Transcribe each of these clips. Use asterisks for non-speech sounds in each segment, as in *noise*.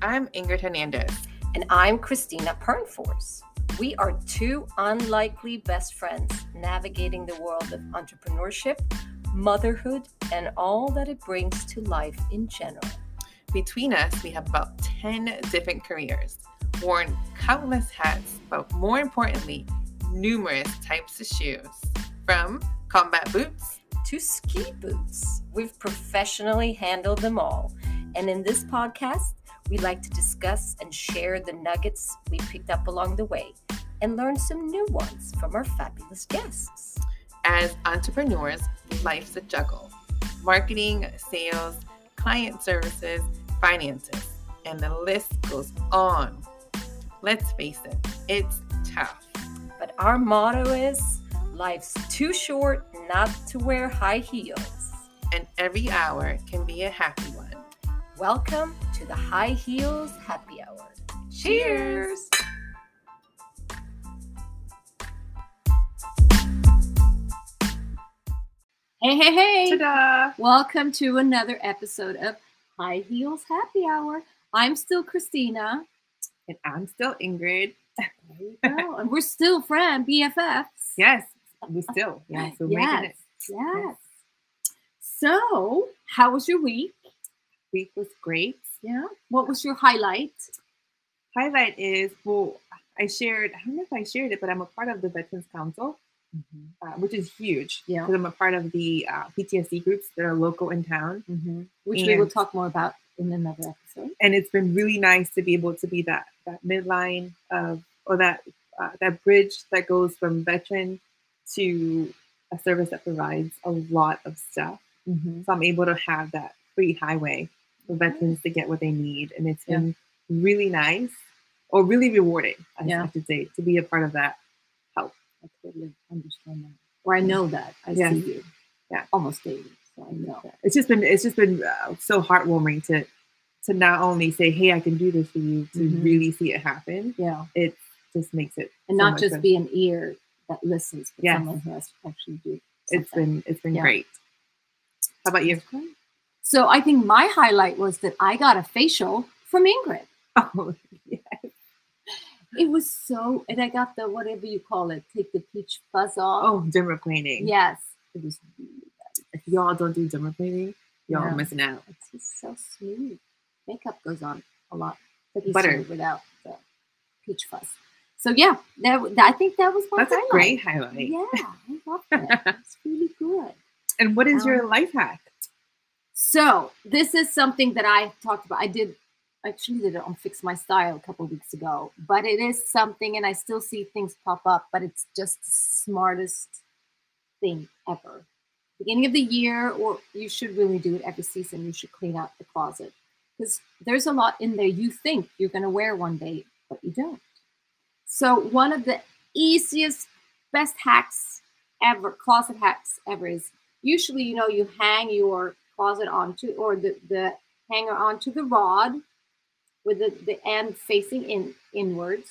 I'm Ingrid Hernandez. And I'm Christina Pernforce. We are two unlikely best friends navigating the world of entrepreneurship, motherhood, and all that it brings to life in general. Between us, we have about 10 different careers, worn countless hats, but more importantly, numerous types of shoes. From combat boots to ski boots. We've professionally handled them all. And in this podcast, we like to discuss and share the nuggets we picked up along the way and learn some new ones from our fabulous guests. As entrepreneurs, life's a juggle marketing, sales, client services, finances, and the list goes on. Let's face it, it's tough. But our motto is life's too short not to wear high heels. And every hour can be a happy one. Welcome to the High Heels Happy Hour. Cheers! Hey, hey, hey! Ta-da! Welcome to another episode of High Heels Happy Hour. I'm still Christina. And I'm still Ingrid. There you go. and we're still friend BFFs. Yes, we still. Yeah, so yes. making it. Yes. So, how was your week? Week was great. Yeah. What was your highlight? Highlight is well, I shared. I don't know if I shared it, but I'm a part of the Veterans Council, uh, which is huge. Yeah. because I'm a part of the uh, PTSD groups that are local in town, Mm-hmm. Which we will talk more about in another episode. and it's been really nice to be able to be that that midline of or that uh, that bridge that goes from veteran to a service that provides a lot of stuff. Mm-hmm. So I'm able to have that free highway for veterans to get what they need, and it's been really nice or really rewarding. I, Yeah. I should say to be a part of that. Help. I totally understand that. Or I know that. I Yeah. see you. Yeah. Almost daily. So I know. It's just been it's just been uh, so heartwarming to to not only say, "Hey, I can do this for you," to Mhm. really see it happen. Yeah. It just makes it And so not just fun. be an ear that listens, but Yes. someone who has to actually do it's been it's been Yeah. great. How about you? So I think my highlight was that I got a facial from Ingrid. *laughs* Oh, yeah. It was so, and I got the whatever you call it, take the peach fuzz off. oh, dermaplaning. yes, it was really. If y'all don't do dermaplaning, y'all Yeah. missing out. It's just so smooth. Makeup goes on a lot easier Butter. without the peach fuzz. So yeah, that, I think that was my That's a highlight. great highlight. Yeah, I love it. *laughs* it's really good. And what is your Um, life hack? So this is something that I talked about. I did actually did it on Fix My Style a couple weeks ago, but it is something, and I still see things pop up, but it's just the smartest thing ever. Beginning of the year, or you should really do it every season. You should clean out the closet because there's a lot in there you think you're going to wear one day, but you don't. So one of the easiest, best hacks ever, closet hacks ever is usually you know you hang your closet onto or the, the hanger onto the rod with the, the end facing in inwards.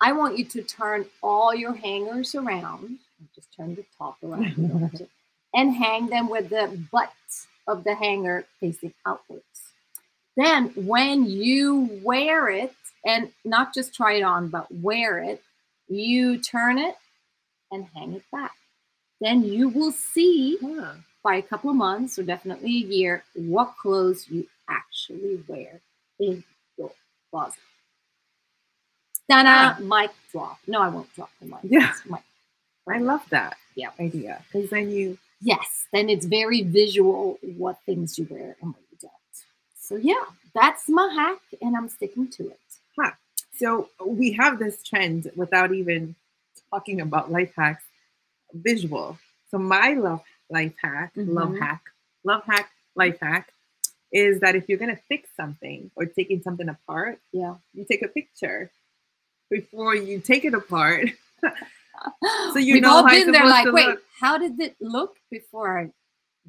I want you to turn all your hangers around. Just turn the top around. You don't have to- *laughs* and hang them with the butt of the hanger facing outwards. Then when you wear it and not just try it on but wear it you turn it and hang it back. Then you will see Huh. By a couple of months or definitely a year what clothes you actually wear in your closet. Dana, ah. mic drop. No, I won't drop the mic. Yeah. Mic. I love that Yeah. idea because then you Yes, then it's very visual what things you wear and what you don't. So yeah, that's my hack, and I'm sticking to it. Huh. so we have this trend without even talking about life hacks visual so my love life hack love Mhm. hack love hack life hack is that if you're going to fix something or taking something apart Yeah. you take a picture before you take it apart *laughs* So you We've know all been there, like, wait, look. how did it look before I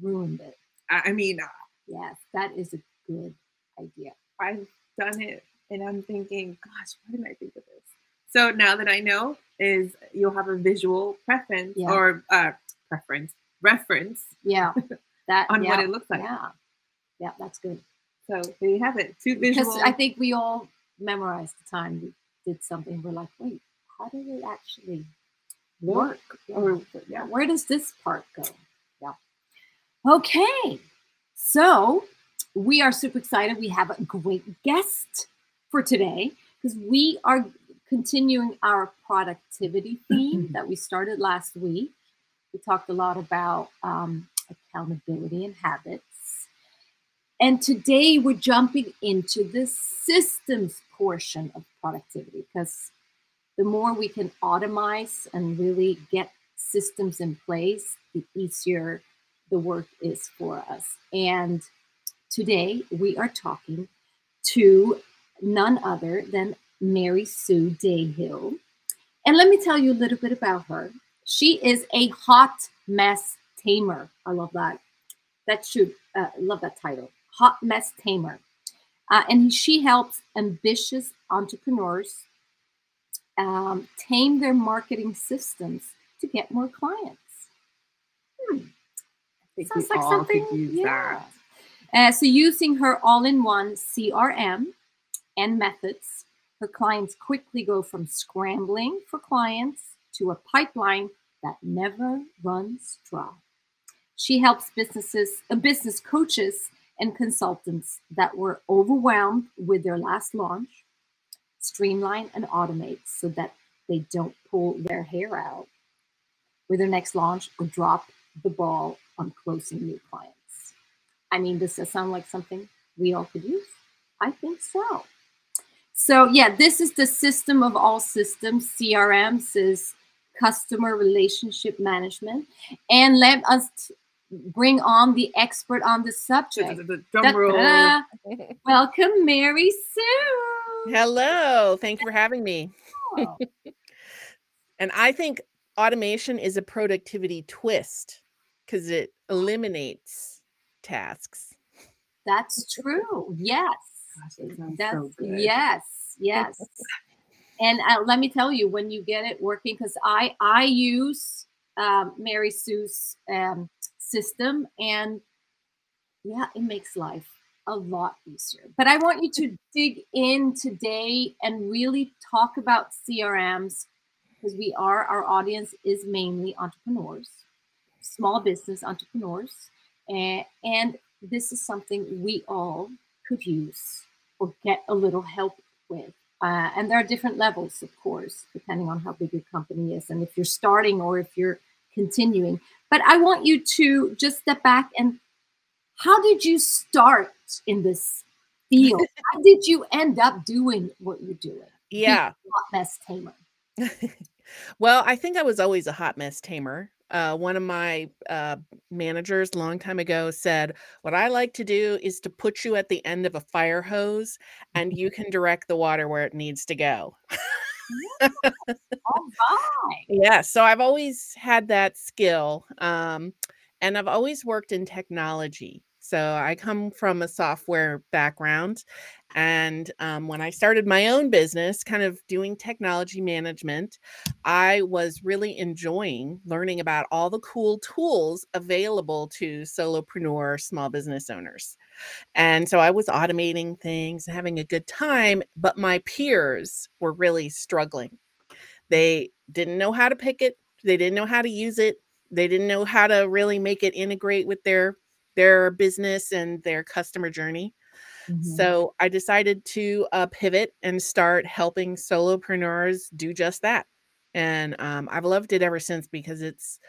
ruined it? I mean, Yes, that is a good idea. I've done it and I'm thinking, gosh, why didn't I think of this? So now that I know is you'll have a visual preference Yeah. or uh, preference reference Yeah, *laughs* that on yeah, what it looks like. Yeah, yeah, that's good. So there you have it. Two visual. Because I think we all memorized the time we did something. We're like, wait, how did it actually work? Or yeah, where does this part go? Yeah. Okay. So we are super excited. We have a great guest for today because we are continuing our productivity theme *laughs* that we started last week. We talked a lot about um, accountability and habits. And today we're jumping into the systems portion of productivity because the more we can automate and really get systems in place, the easier the work is for us. And today we are talking to none other than Mary Sue Dahill. And let me tell you a little bit about her. She is a hot mess tamer. I love that. That should uh, love that title. Hot mess tamer. Uh, and she helps ambitious entrepreneurs um, tame their marketing systems to get more clients. Hmm. Sounds like something. yeah. Uh, so, using her all in one CRM and methods, her clients quickly go from scrambling for clients to a pipeline that never runs dry. She helps businesses, uh, business coaches, and consultants that were overwhelmed with their last launch streamline and automate so that they don't pull their hair out with their next launch or drop the ball on closing new clients. I mean, does that sound like something we all could use? I think so. So, yeah, this is the system of all systems. CRMs is customer relationship management. And let us bring on the expert on the subject. The drum roll. *laughs* Welcome, Mary Sue. Hello. Thank you for having me. Oh. *laughs* and I think automation is a productivity twist because it eliminates tasks. That's true. Yes. Gosh, That's, so yes. Yes. *laughs* and uh, let me tell you, when you get it working, because I I use um, Mary Sue's um, system, and yeah, it makes life a lot easier. But I want you to dig in today and really talk about CRMs because we are our audience is mainly entrepreneurs, small business entrepreneurs, and, and this is something we all could use or get a little help with. Uh, and there are different levels, of course, depending on how big your company is and if you're starting or if you're continuing. But I want you to just step back and how did you start in this field? *laughs* how did you end up doing what you're doing? Yeah. Hot mess tamer. *laughs* well, I think I was always a hot mess tamer. Uh, one of my uh, managers long time ago said, What I like to do is to put you at the end of a fire hose and you *laughs* can direct the water where it needs to go. Right. Yeah. So I've always had that skill. Um, and I've always worked in technology. So I come from a software background. And um, when I started my own business, kind of doing technology management, I was really enjoying learning about all the cool tools available to solopreneur small business owners. And so I was automating things, having a good time, but my peers were really struggling. They didn't know how to pick it, they didn't know how to use it, they didn't know how to really make it integrate with their their business and their customer journey. Mm-hmm. So I decided to uh, pivot and start helping solopreneurs do just that. And um, I've loved it ever since because it's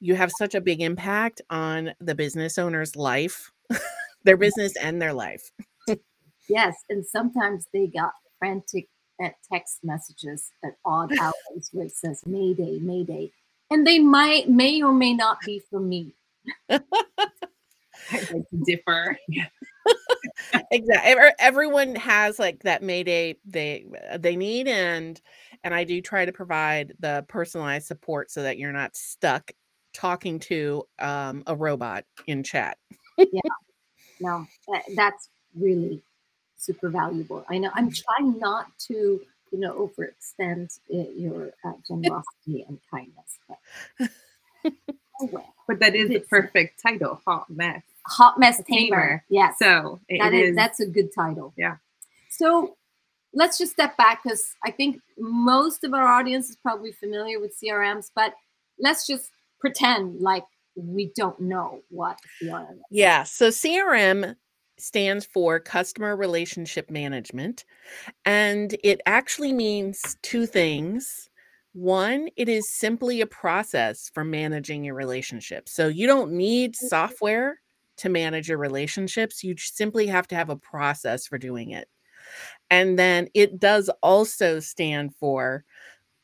you have such a big impact on the business owner's life, *laughs* their business and their life. yes, and sometimes they got frantic at text messages at odd *laughs* hours where it says Mayday, Mayday, and they might may or may not be from me. *laughs* *laughs* I like to differ. *laughs* *laughs* exactly. Everyone has like that Mayday they uh, they need, and and I do try to provide the personalized support so that you're not stuck talking to um, a robot in chat. yeah, no, that's really super valuable. I know. I'm trying not to you know overextend uh, your uh, generosity and kindness, but. Oh, well. But that is the perfect title, hot mess Hot Mess Tamer. Yes. So That is, is- that's a good title. Yeah. So let's just step back because I think most of our audience is probably familiar with CRMs, but let's just pretend like we don't know what CRM is. Yeah. So CRM stands for customer relationship management. And it actually means two things. One, it is simply a process for managing your relationships. So you don't need software to manage your relationships. You simply have to have a process for doing it. And then it does also stand for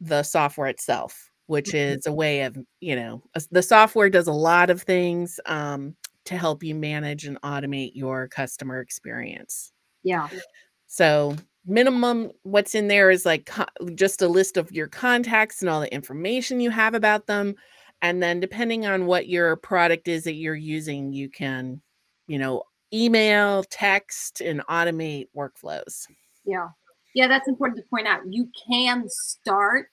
the software itself, which Mhm. is a way of, you know, the software does a lot of things um, to help you manage and automate your customer experience. Yeah. So, minimum what's in there is like co- just a list of your contacts and all the information you have about them. And then, depending on what your product is that you're using, you can, you know, email, text, and automate workflows. Yeah. Yeah, that's important to point out. You can start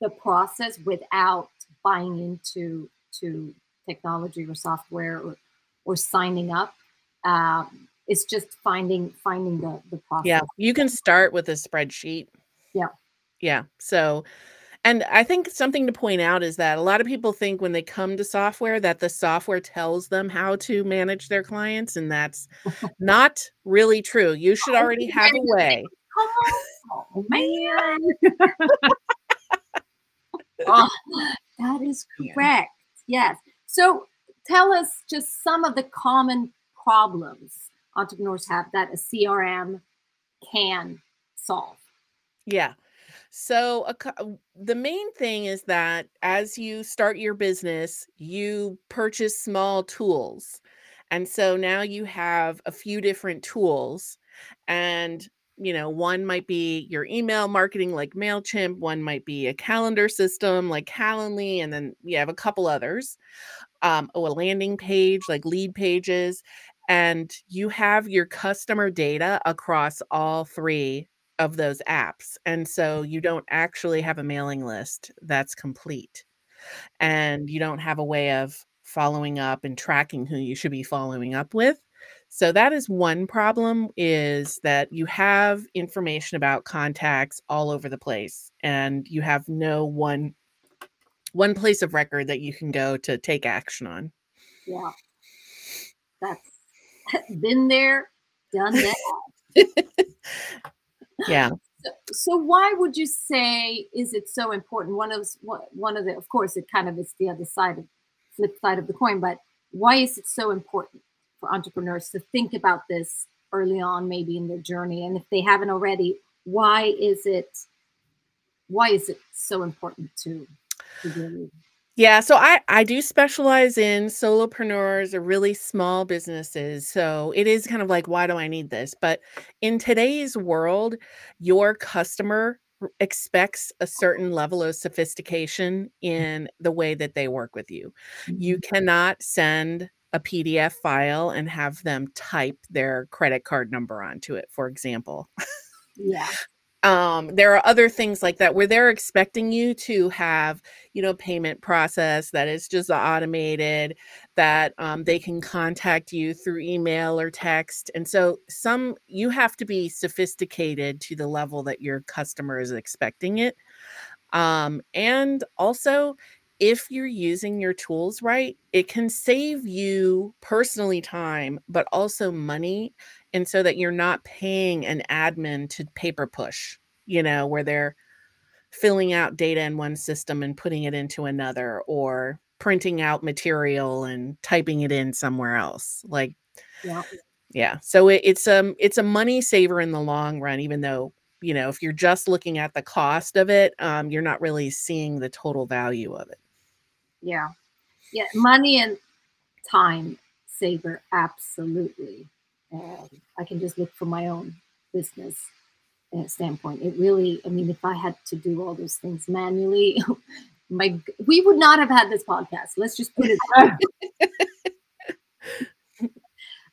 the process without buying into to technology or software or, or signing up. Um, it's just finding finding the, the process. Yeah, you can start with a spreadsheet. Yeah. Yeah. So, and I think something to point out is that a lot of people think when they come to software that the software tells them how to manage their clients, and that's *laughs* not really true. You oh, should already have a way. Oh man. *laughs* oh, that is correct. Yes. So tell us just some of the common problems entrepreneurs have that a CRM can solve. Yeah. So a, the main thing is that as you start your business, you purchase small tools. And so now you have a few different tools and you know, one might be your email marketing like MailChimp, one might be a calendar system like Calendly, and then you have a couple others. Um, oh, a landing page like lead pages, and you have your customer data across all three of those apps. And so you don't actually have a mailing list that's complete. And you don't have a way of following up and tracking who you should be following up with. So that is one problem is that you have information about contacts all over the place and you have no one one place of record that you can go to take action on. Yeah. That's *laughs* been there, done that. *laughs* *laughs* Yeah. So, why would you say is it so important? One of one of the, of course, it kind of is the other side of flip side of the coin, but why is it so important for entrepreneurs to think about this early on, maybe in their journey, and if they haven't already, why is it why is it so important to, to Yeah, so I I do specialize in solopreneurs or really small businesses. So it is kind of like why do I need this? But in today's world, your customer r- expects a certain level of sophistication mm. in the way that they work with you. You mm-hmm. cannot send a PDF file and have them type their credit card number onto it, for example yeah um there are other things like that where they're expecting you to have you know payment process that is just automated that um, they can contact you through email or text and so some you have to be sophisticated to the level that your customer is expecting it. Um, and also if you're using your tools right it can save you personally time but also money and so that you're not paying an admin to paper push you know where they're filling out data in one system and putting it into another or printing out material and typing it in somewhere else like yeah. Yeah so it, it's um it's a money saver in the long run even though you know if you're just looking at the cost of it um you're not really seeing the total value of it yeah. Yeah money and time saver absolutely. Um, i can just look from my own business uh, standpoint. It really i mean if i had to do all those things manually *laughs* my we would not have had this podcast. Let's just put it that way. *laughs*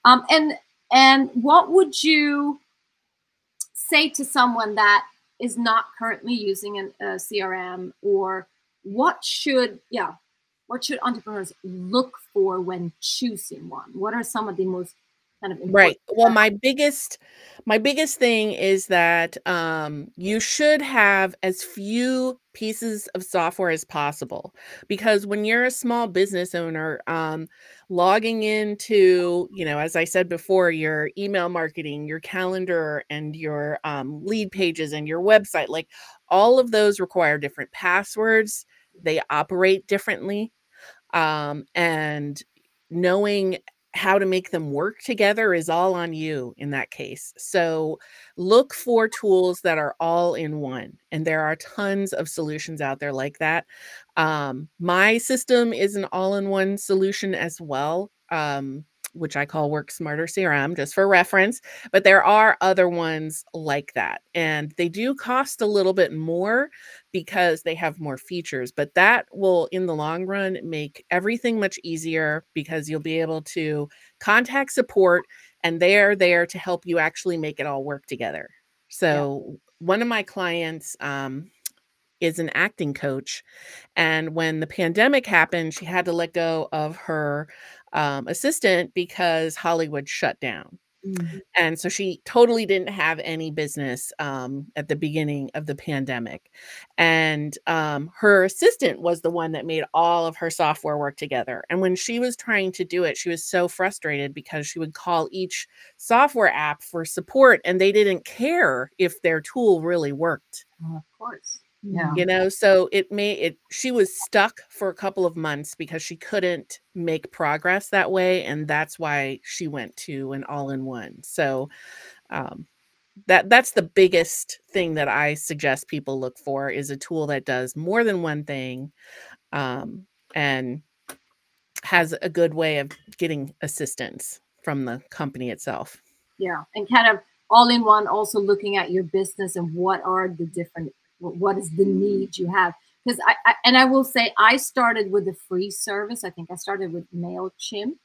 um and and what would you say to someone that is not currently using an, a crm or what should yeah what should entrepreneurs look for when choosing one? What are some of the most kind of right. Well my biggest my biggest thing is that um, you should have as few pieces of software as possible because when you're a small business owner um, logging into you know as i said before your email marketing your calendar and your um, lead pages and your website like all of those require different passwords. They operate differently um, and knowing how to make them work together is all on you in that case. So look for tools that are all in one. And there are tons of solutions out there like that. Um, my system is an all in one solution as well. Um, which I call Work Smarter CRM, just for reference. But there are other ones like that. And they do cost a little bit more because they have more features. But that will, in the long run, make everything much easier because you'll be able to contact support and they're there to help you actually make it all work together. So, yeah. one of my clients, um, is an acting coach. And when the pandemic happened, she had to let go of her um, assistant because Hollywood shut down. Mm-hmm. And so she totally didn't have any business um, at the beginning of the pandemic. And um, her assistant was the one that made all of her software work together. And when she was trying to do it, she was so frustrated because she would call each software app for support and they didn't care if their tool really worked. Oh, of course. Yeah. You know, so it may it she was stuck for a couple of months because she couldn't make progress that way and that's why she went to an all-in-one. So um that that's the biggest thing that I suggest people look for is a tool that does more than one thing um and has a good way of getting assistance from the company itself. Yeah, and kind of all in one also looking at your business and what are the different what is the need you have? Because I, I, and i will say i started with a free service. I think i started with mailchimp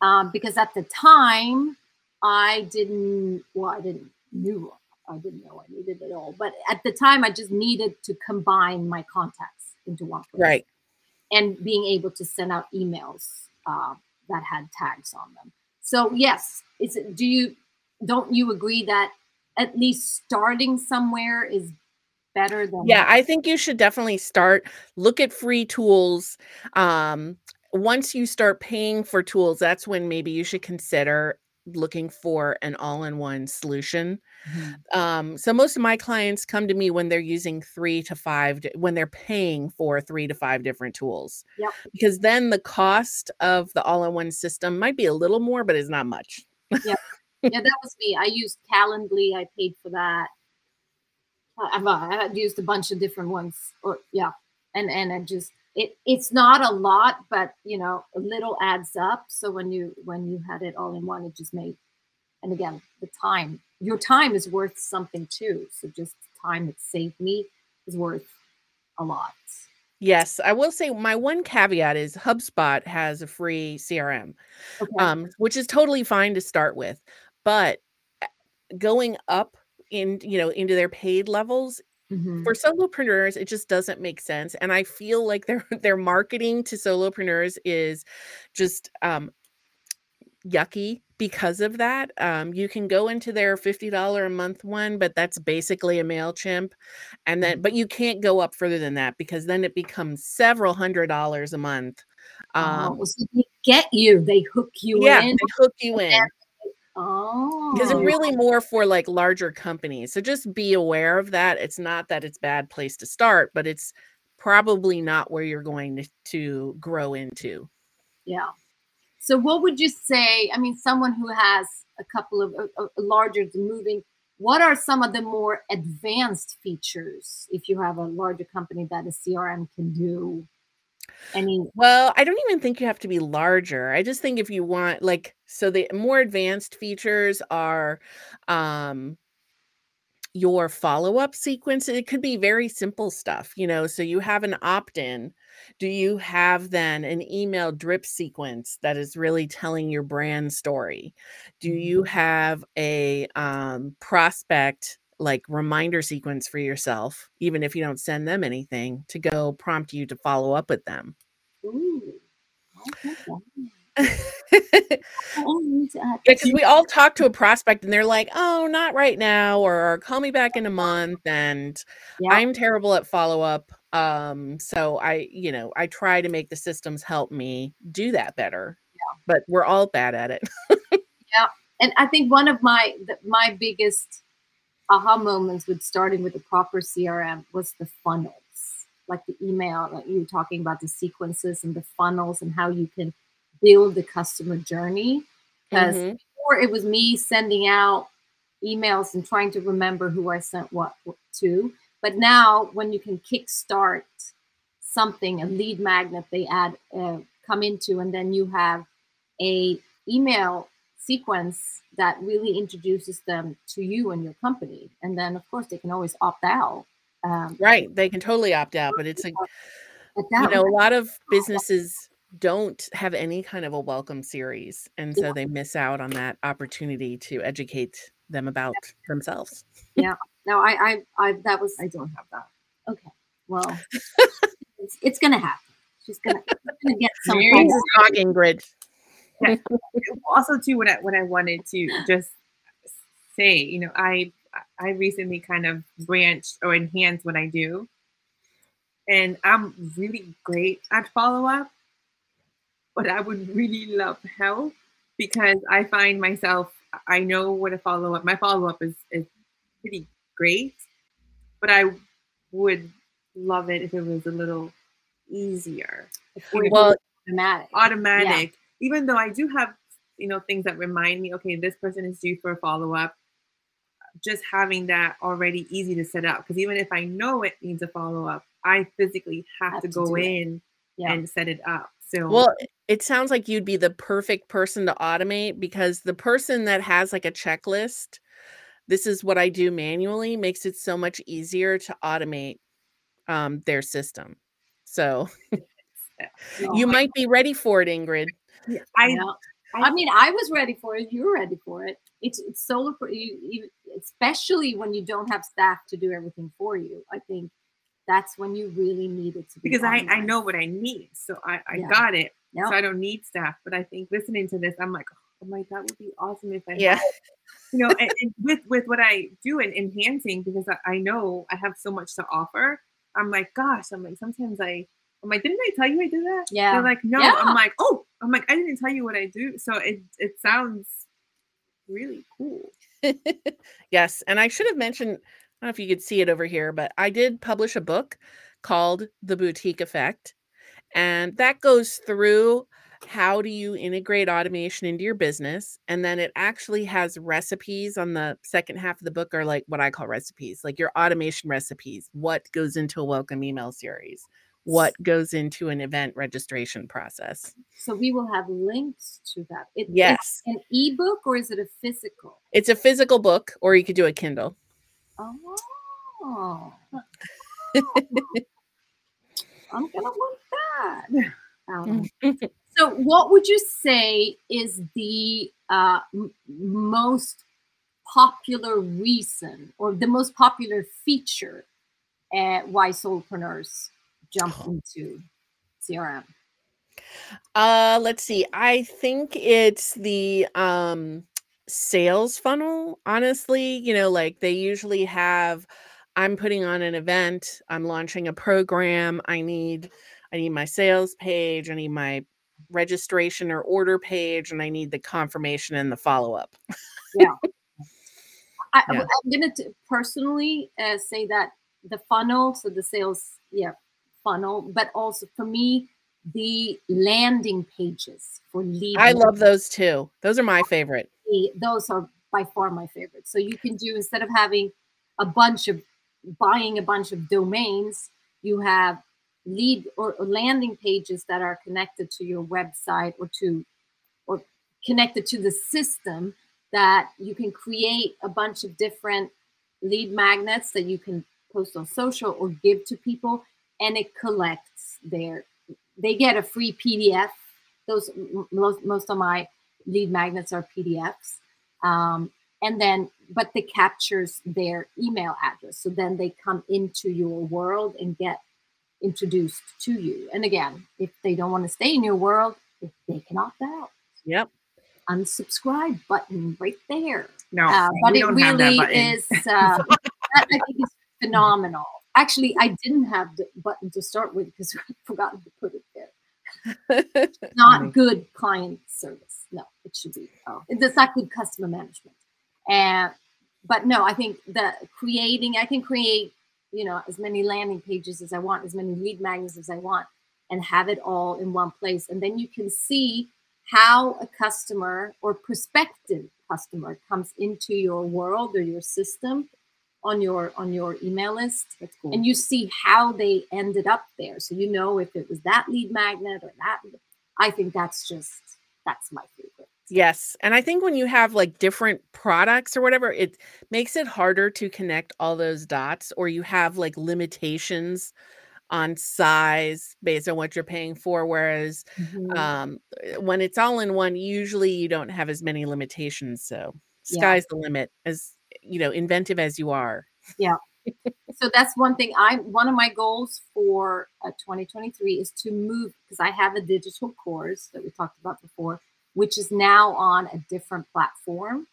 um, because at the time i didn't well i didn't knew i didn't know i needed it all but at the time i just needed to combine my contacts into one place. Right. And being able to send out emails uh, that had tags on them. So yes is it do you don't you agree that at least starting somewhere is better than yeah i think you should definitely start look at free tools um once you start paying for tools that's when maybe you should consider looking for an all-in-one solution. Mm-hmm. um, so most of my clients come to me when they're using three to five when they're paying for three to five different tools yep. because then the cost of the all-in-one system might be a little more but it's not much. Yeah yeah that was me. I used calendly i paid for that I've, I've used a bunch of different ones, or yeah, and and I just it it's not a lot, but you know, a little adds up. So when you when you had it all in one, it just made, and again, the time, your time is worth something too. So just time it saved me is worth a lot. Yes, I will say my one caveat is HubSpot has a free CRM, okay. um, which is totally fine to start with, but eh, going up in you know into their paid levels mm-hmm. for solopreneurs it just doesn't make sense and i feel like their *laughs* their marketing to solopreneurs is just um yucky because of that um, you can go into their $50 a month one but that's basically a mailchimp and then mm-hmm. but you can't go up further than that because then it becomes several hundred dollars a month oh, um, oh, so they get you they hook you yeah, in they hook you in Oh. Because it's really more for like larger companies. So just be aware of that. It's not that it's bad place to start, but it's probably not where you're going to, to grow into. Yeah. So what would you say? I mean, someone who has a couple of uh, uh, larger moving, what are some of the more advanced features if you have a larger company that a CRM can do? I mean, well, I don't even think you have to be larger. I just think if you want like so the more advanced features are um your follow-up sequence it could be very simple stuff you know so you have an opt-in do you have then an email drip sequence that is really telling your brand story do you mm-hmm. have a um, prospect like reminder sequence for yourself, even if you don't send them anything, to go prompt you to follow up with them. Ooh. *laughs* yeah, because we all talk to a prospect and they're like, "Oh, not right now," or "Call me back in a month." And yeah. I'm terrible at follow up. Um, so I, you know, I try to make the systems help me do that better. Yeah. But we're all bad at it. *laughs* yeah, and I think one of my my biggest aha moments with starting with the proper CRM was the funnels, like the email, like you were talking about the sequences and the funnels and how you can build the customer journey. Because mm-hmm. before it was me sending out emails and trying to remember who I sent what to. But now, when you can kickstart something, a lead magnet they add uh, come into, and then you have a email sequence that really introduces them to you and your company, and then of course they can always opt out. Um, right, they can totally opt out, but it's a you know a lot of businesses don't have any kind of a welcome series and so yeah. they miss out on that opportunity to educate them about themselves. Yeah. No I, I i that was i don't have that. Okay. Well *laughs* it's, it's gonna happen. She's gonna, gonna get some talking grid *laughs* yeah. also too what i what i wanted to just say you know i i recently kind of branched or enhanced what i do and i'm really great at follow-up but I would really love help because I find myself, I know what a follow up, my follow up is, is pretty great, but I would love it if it was a little easier. Well, automatic. Automatic. Yeah. Even though I do have, you know, things that remind me, okay, this person is due for a follow up. Just having that already easy to set up. Because even if I know it needs a follow up, I physically have, have to, to go in yeah. and set it up. So well, it sounds like you'd be the perfect person to automate because the person that has like a checklist, this is what I do manually, makes it so much easier to automate um, their system. So *laughs* *laughs* you might be ready for it, Ingrid. Yeah, I know. I mean, I was ready for it. You're ready for it. It's it's solo for you, you, especially when you don't have staff to do everything for you. I think that's when you really need it to be because I, I know what I need. So I, I yeah. got it. Yep. So I don't need staff. But I think listening to this, I'm like, oh my, that would be awesome if I yeah. You know, *laughs* and, and, with with what I do in enhancing, because I, I know I have so much to offer. I'm like, gosh, I'm like, sometimes I I'm like, didn't I tell you I did that? Yeah. They're like, no. Yeah. I'm like, oh, I'm like, I didn't tell you what I do. So it it sounds really cool. *laughs* yes. And I should have mentioned I don't know if you could see it over here, but I did publish a book called The Boutique Effect. And that goes through how do you integrate automation into your business and then it actually has recipes on the second half of the book are like what i call recipes like your automation recipes what goes into a welcome email series what goes into an event registration process. So we will have links to that. It, yes. an ebook or is it a physical? It's a physical book or you could do a kindle. Oh. *laughs* *laughs* I'm gonna want that. Um, *laughs* so, what would you say is the uh, m- most popular reason or the most popular feature at why solopreneurs jump into CRM? Uh, let's see. I think it's the um sales funnel, honestly. You know, like they usually have I'm putting on an event, I'm launching a program, I need I need my sales page, I need my registration or order page, and I need the confirmation and the follow-up. yeah. *laughs* I, am going to personally uh, say that the funnel, so the sales, yeah, funnel, but also for me, the landing pages for lead. I love those too. Those are my favorite those are by far my favorite. So you can do instead of having a bunch of buying a bunch of domains, you have lead or, or landing pages that are connected to your website or to or connected to the system that you can create a bunch of different lead magnets that you can post on social or give to people and it collects their they get a free pdf those most, most of my lead magnets are PDFs. Um, and then, but it captures their email address. So then they come into your world and get introduced to you. And again, if they don't want to stay in your world, they can opt out. Yep. Unsubscribe button right there. No, Uh, but we it don't have that really is. Uh, *laughs* that I think is phenomenal. Actually, I didn't have the button to start with because *laughs* I forgot to put it there. *laughs* Not good client service. No, it should be. Oh. It's not good customer management. And but no, I think the creating, I can create, you know, as many landing pages as I want, as many lead magnets as I want, and have it all in one place. And then you can see how a customer or prospective customer comes into your world or your system on your on your email list cool. and you see how they ended up there so you know if it was that lead magnet or that i think that's just that's my favorite Yes. And I think when you have like different products or whatever, it makes it harder to connect all those dots, or you have like limitations on size based on what you're paying for. Whereas um, when it's all in one, usually you don't have as many limitations. So Yeah. sky's the limit, as you know, inventive as you are. Yeah. so that's one thing i one of my goals for uh, 2023 is to move because i have a digital course that we talked about before which is now on a different platform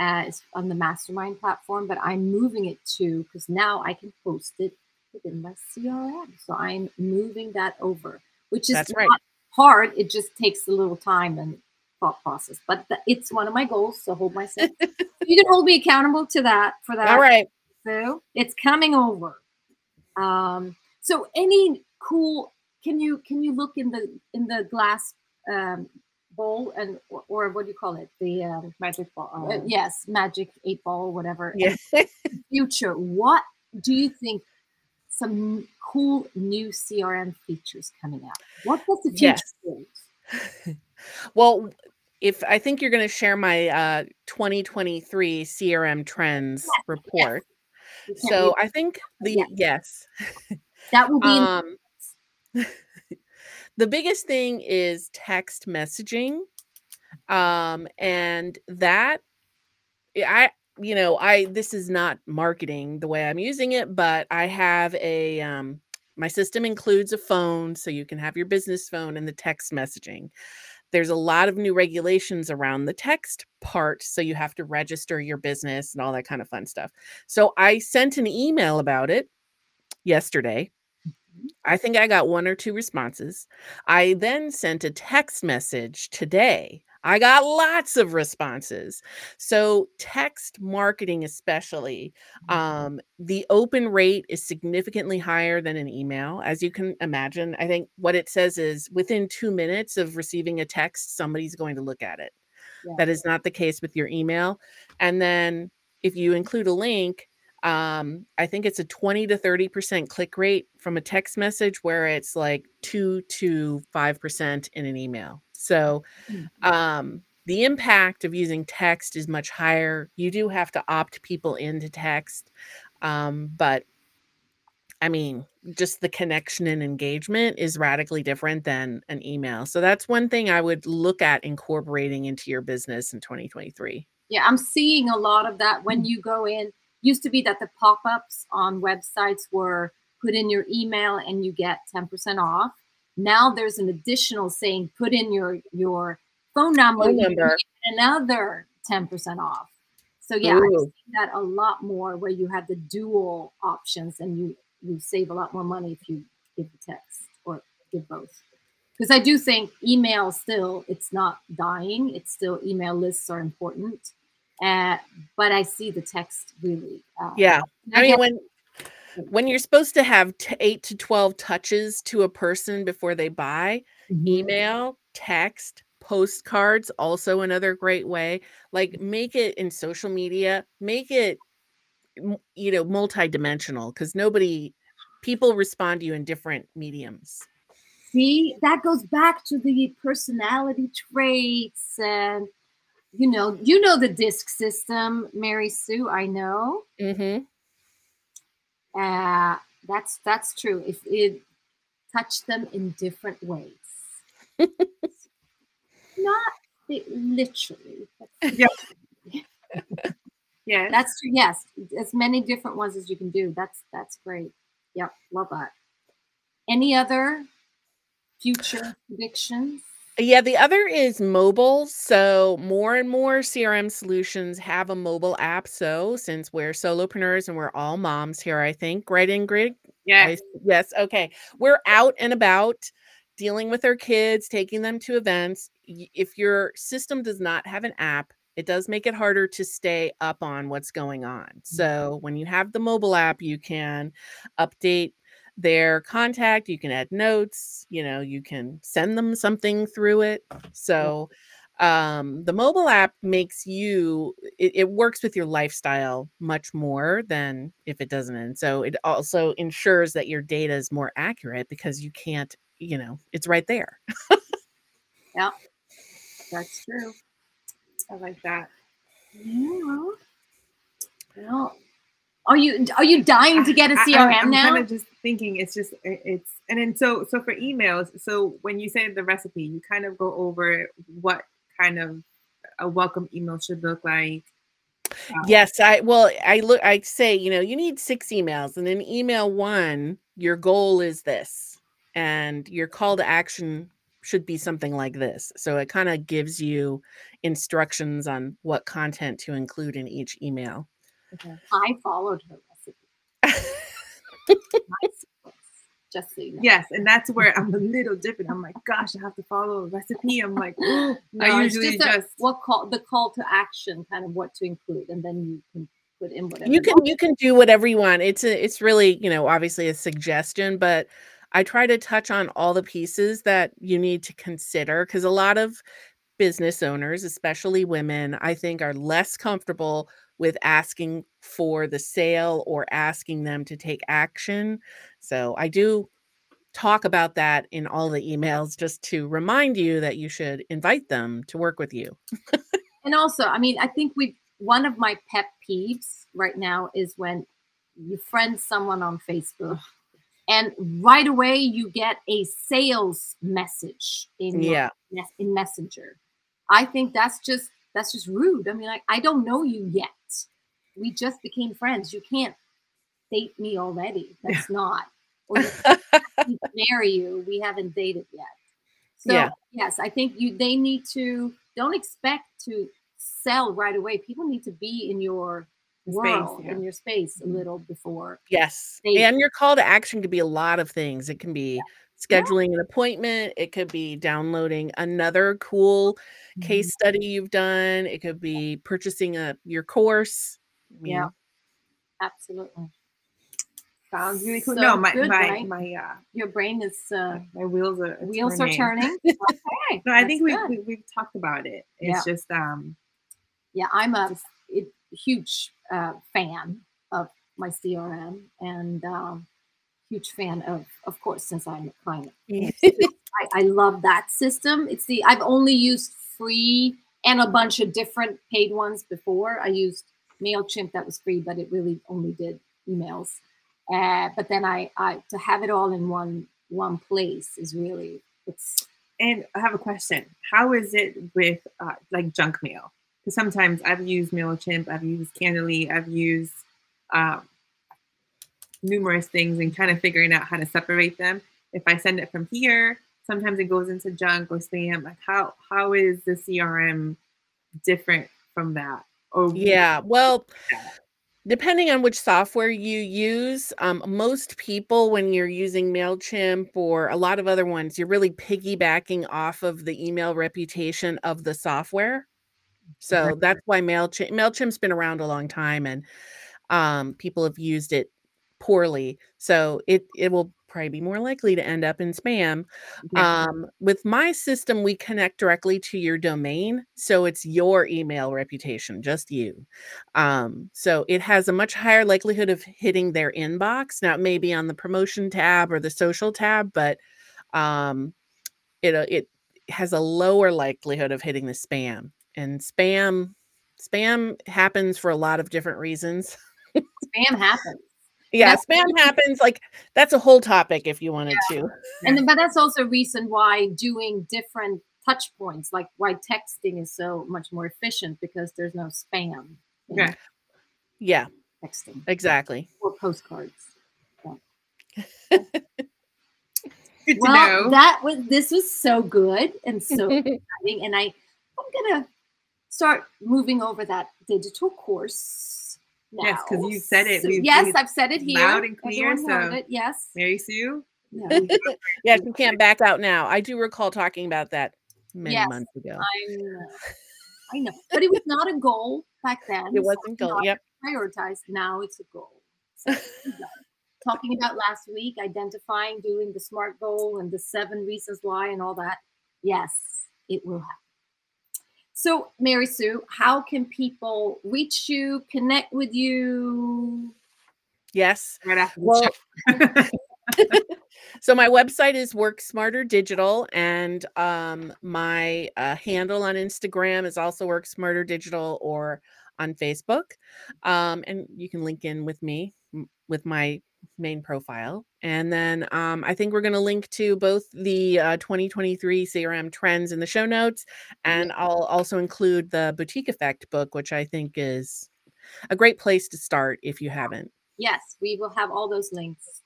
uh, it's on the mastermind platform but i'm moving it to because now i can post it within my crm so i'm moving that over which is That's not right. hard it just takes a little time and thought process but th- it's one of my goals so hold myself *laughs* you can hold me accountable to that for that All right. so it's coming over. Um, so any cool? Can you can you look in the in the glass um, bowl and or, or what do you call it? The um, Magic ball. uh, yes, magic eight ball, whatever. Yes. Future. What do you think? Some cool new CRM features coming out. What does the future Yes. hold? *laughs* Well, if I think you're going to share my uh, 2023 CRM trends report. We can't So. I think the Yeah. yes. that will *laughs* be Um, the biggest thing is text messaging, um, and that I you know I this is not marketing the way I'm using it, but I have a um, my system includes a phone, so you can have your business phone and the text messaging. There's a lot of new regulations around the text part, so you have to register your business and all that kind of fun stuff. So I sent an email about it yesterday. Mm-hmm. I think I got one or two responses. I then sent a text message today. I got lots of responses. So, text marketing, especially, um, the open rate is significantly higher than an email. As you can imagine, I think what it says is within two minutes of receiving a text, somebody's going to look at it. Yeah. That is not the case with your email. And then if you include a link, um, I think it's a 20 to 30% click rate from a text message, where it's like two to 5% in an email. So, Mhm. um, the impact of using text is much higher. You do have to opt people into text. Um, but I mean, just the connection and engagement is radically different than an email. So that's one thing I would look at incorporating into your business in 2023. Yeah, I'm seeing a lot of that Mm. when you go in. Used to be that the pop-ups on websites were put in your email and you get 10% off. Now there's an additional saying put in your your phone number, Phone number. another 10% off. So yeah, I've seen that a lot more where you have the dual options and you you save a lot more money if you give the text or give both. Because I do think email still it's not dying. It's still email lists are important. Uh, but I see the text really. Uh, Yeah. I mean, when when you're supposed to have t- eight to 12 touches to a person before they buy, Mhm. email, text, postcards, also another great way. Like make it in social media, make it, you know, multidimensional because nobody, people respond to you in different mediums. See, that goes back to the personality traits and you know, you know the disc system, Mary Sue. I know. Mm-hmm. Uh, that's that's true. If it touch them in different ways, *laughs* not literally. *laughs* Yeah. Yeah. *laughs* That's true. Yes, as many different ones as you can do. That's that's great. Yep, love that. Any other future predictions? Yeah, the other is mobile. So more and more CRM solutions have a mobile app. So since we're solopreneurs and we're all moms here, I think, right, Ingrid? Yeah. yes. Okay. We're out and about dealing with our kids, taking them to events. If your system does not have an app, it does make it harder to stay up on what's going on. Mm-hmm. So when you have the mobile app, you can update their contact, you can add notes, you know, you can send them something through it. So um, the mobile app makes you it, it, works with your lifestyle much more than if it doesn't and so it also ensures that your data is more accurate because you can't you know it's right there yeah that's true I like that. Yeah. Well, are you are you dying to get a CRM I, am now? I'm kind of just thinking it's just it's and then so so for emails. So when you say the recipe, you kind of go over what kind of a welcome email should look like. Um, yes, I well, I look. I say you know you need six emails, and in email one, your goal is this, and your call to action should be something like this. So it kind of gives you instructions on what content to include in each email. Okay. I followed her recipe. *laughs* Just so you know. Yes, and that's where *laughs* I'm a little different. I'm like, gosh, I have to follow a recipe. I'm like, *gasps* no, I usually just, just a, what call the call to action, kind of what to include, and then you can put in whatever you can you can do whatever you want. It's a it's really you know obviously a suggestion, but I try to touch on all the pieces that you need to consider because a lot of business owners, especially women, I think are less comfortable with asking for the sale or asking them to take action. So I do talk about that in all the emails just to remind you that you should invite them to work with you. and also, I mean, I think we one of my pet peeves right now is when you friend someone on Facebook and right away you get a sales message in yeah. in messenger i think that's just that's just rude. I mean like i don't know you yet. We just became friends. You can't date me already. *laughs* That's not. Or *laughs* marry you. We haven't dated yet. So yeah. yes i think you they need to don't expect to sell right away. People need to be in your space, yeah. in your space a mm-hmm. little before. Yes. They, and your call to action could be a lot of things. It can be yeah. scheduling yeah. an appointment, it could be downloading another cool mm-hmm. case study you've done, it could be purchasing a your course. yeah. Absolutely. Sounds really cool. So no, my good, my right? my uh your brain is uh my wheels are wheels turning. are *laughs* turning. okay. No, I think we, we we've talked about it. It's yeah. just um yeah, I'm a it, huge uh, fan of my CRM and um, huge fan of, of course, since I'm a client. *laughs* I, I love that system. It's the I've only used free and a bunch of different paid ones before. I used Mailchimp that was free, but it really only did emails. Uh, but then I, I to have it all in one one place is really it's. And I have a question. How is it with uh, like junk mail? Because sometimes I've used MailChimp, I've used Calendly, I've used um, numerous things and kind of figuring out how to separate them. If I send it from here, sometimes it goes into junk or spam. Like how how is the CRM different from that? Or yeah, well, depending on which software you use, um, most people when you're using Mailchimp or a lot of other ones, you're really piggybacking off of the email reputation of the software. So that's why MailChimp MailChimp's been around a long time and um, people have used it poorly. So it it will probably be more likely to end up in spam. Yeah. Um, with my system, we connect directly to your domain. So it's your email reputation, just you. Um, so it has a much higher likelihood of hitting their inbox. Now, it may be on the promotion tab or the social tab, but um, it, uh, it has a lower likelihood of hitting the spam and spam spam happens for a lot of different reasons. spam happens. *laughs* Yeah, that's spam *laughs* happens. Like that's a whole topic if you wanted yeah. to. And then, but that's also a reason why doing different touch points, like why texting is so much more efficient because there's no spam. Okay. Yeah. Texting. Exactly. Or postcards. Yeah. *laughs* Well, know. that was this was so good and so exciting, and I I'm gonna start moving over that digital course now. Yes, because you said it. So- yes, I've said it here. loud and clear, Everyone so- it. Yes. Mary Sue. Yeah, *laughs* yes, you can't back out now. I do recall talking about that many Yes, months ago. I know. I know, but it was not a goal back then. It wasn't it's goal. Yep. Prioritized. Now it's a goal. So, we got it. Talking about last week, identifying, doing the SMART goal and the seven reasons why and all that. Yes, it will happen. So, Mary Sue, how can people reach you, connect with you? Yes. Right Well, *laughs* so my website is Work Smarter Digital, and um, my uh, handle on Instagram is also Work Smarter Digital or on Facebook. Um, and you can link in with me with my main profile. And then um, I think we're going to link to both the uh, 2023 CRM trends in the show notes, and I'll also include the Boutique Effect book, which I think is a great place to start if you haven't. Yes, we will have all those links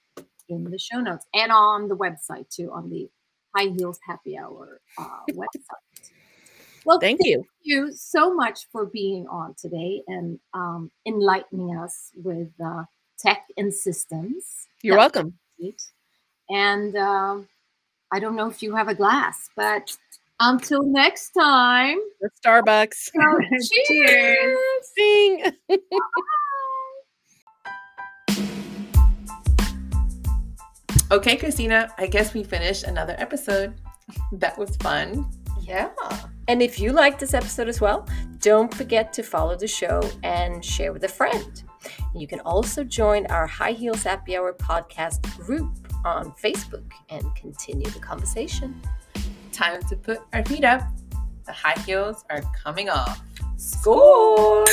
in the show notes and on the website too, on the High Heels Happy Hour uh, website. Well, Thank you. you so much for being on today and um, enlightening us with uh, tech and systems. You're That's welcome. great. And um, I don't know if you have a glass, but until next time, The Starbucks. *laughs* *laughs* cheers. Cheers. Ding. *laughs* Okay, Christina, I guess we finished another episode. That was fun. Yeah. And if you like this episode as well, don't forget to follow the show and share with a friend. You can also join our High Heels Happy Hour podcast group on Facebook and continue the conversation. Time to put our feet up. The high heels are coming off. Score!